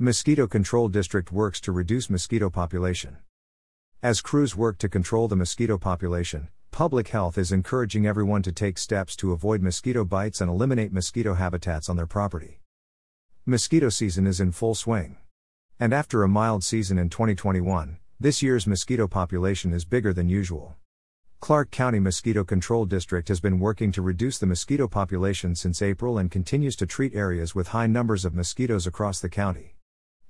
Mosquito Control District works to reduce mosquito population. As crews work to control the mosquito population, public health is encouraging everyone to take steps to avoid mosquito bites and eliminate mosquito habitats on their property. Mosquito season is in full swing. And after a mild season in 2021, this year's mosquito population is bigger than usual. Clark County Mosquito Control District has been working to reduce the mosquito population since April and continues to treat areas with high numbers of mosquitoes across the county.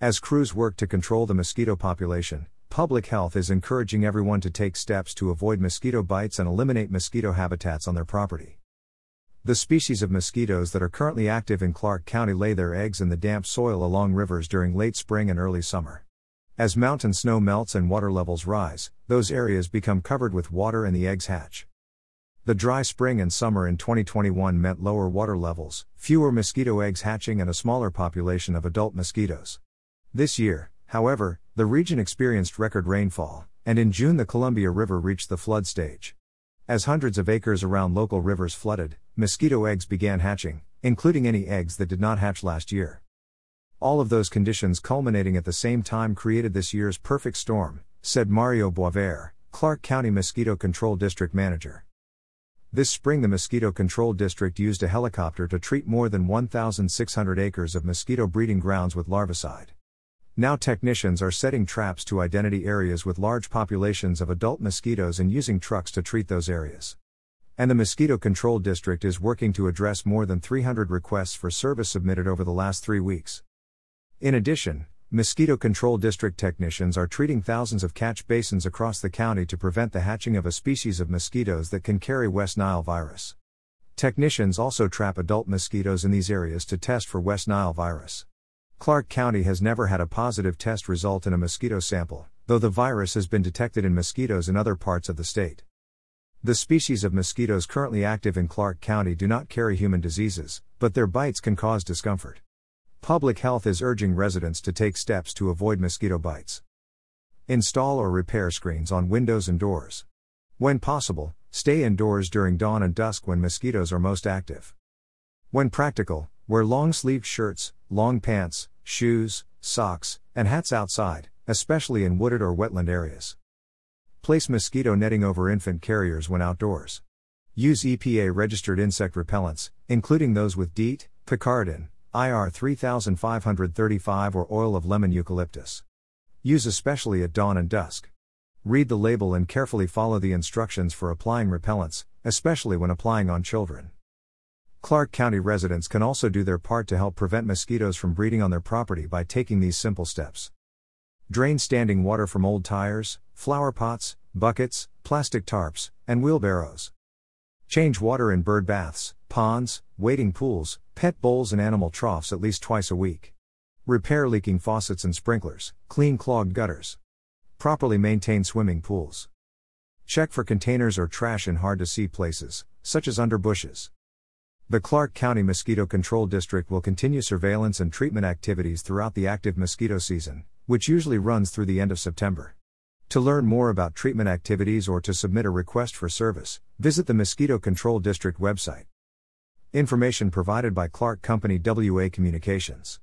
As crews work to control the mosquito population, public health is encouraging everyone to take steps to avoid mosquito bites and eliminate mosquito habitats on their property. The species of mosquitoes that are currently active in Clark County lay their eggs in the damp soil along rivers during late spring and early summer. As mountain snow melts and water levels rise, those areas become covered with water and the eggs hatch. The dry spring and summer in 2021 meant lower water levels, fewer mosquito eggs hatching, and a smaller population of adult mosquitoes. This year, however, the region experienced record rainfall, and in June the Columbia River reached the flood stage. As hundreds of acres around local rivers flooded, mosquito eggs began hatching, including any eggs that did not hatch last year. All of those conditions culminating at the same time created this year's perfect storm, said Mario Boisvert, Clark County Mosquito Control District Manager. This spring, the Mosquito Control District used a helicopter to treat more than 1,600 acres of mosquito breeding grounds with larvicide. Now technicians are setting traps to identity areas with large populations of adult mosquitoes and using trucks to treat those areas. And the Mosquito Control District is working to address more than 300 requests for service submitted over the last three weeks. In addition, Mosquito Control District technicians are treating thousands of catch basins across the county to prevent the hatching of a species of mosquitoes that can carry West Nile virus. Technicians also trap adult mosquitoes in these areas to test for West Nile virus. Clark County has never had a positive test result in a mosquito sample, though the virus has been detected in mosquitoes in other parts of the state. The species of mosquitoes currently active in Clark County do not carry human diseases, but their bites can cause discomfort. Public health is urging residents to take steps to avoid mosquito bites. Install or repair screens on windows and doors. When possible, stay indoors during dawn and dusk when mosquitoes are most active. When practical, wear long sleeved shirts, long pants, shoes, socks, and hats outside, especially in wooded or wetland areas. Place mosquito netting over infant carriers when outdoors. Use EPA registered insect repellents, including those with DEET, picaridin, IR 3535 or oil of lemon eucalyptus. Use especially at dawn and dusk. Read the label and carefully follow the instructions for applying repellents, especially when applying on children. Clark County residents can also do their part to help prevent mosquitoes from breeding on their property by taking these simple steps. Drain standing water from old tires, flower pots, buckets, plastic tarps, and wheelbarrows. Change water in bird baths, ponds, wading pools, pet bowls, and animal troughs at least twice a week. Repair leaking faucets and sprinklers, clean clogged gutters. Properly maintain swimming pools. Check for containers or trash in hard to see places, such as under bushes. The Clark County Mosquito Control District will continue surveillance and treatment activities throughout the active mosquito season, which usually runs through the end of September. To learn more about treatment activities or to submit a request for service, visit the Mosquito Control District website. Information provided by Clark County WA Communications.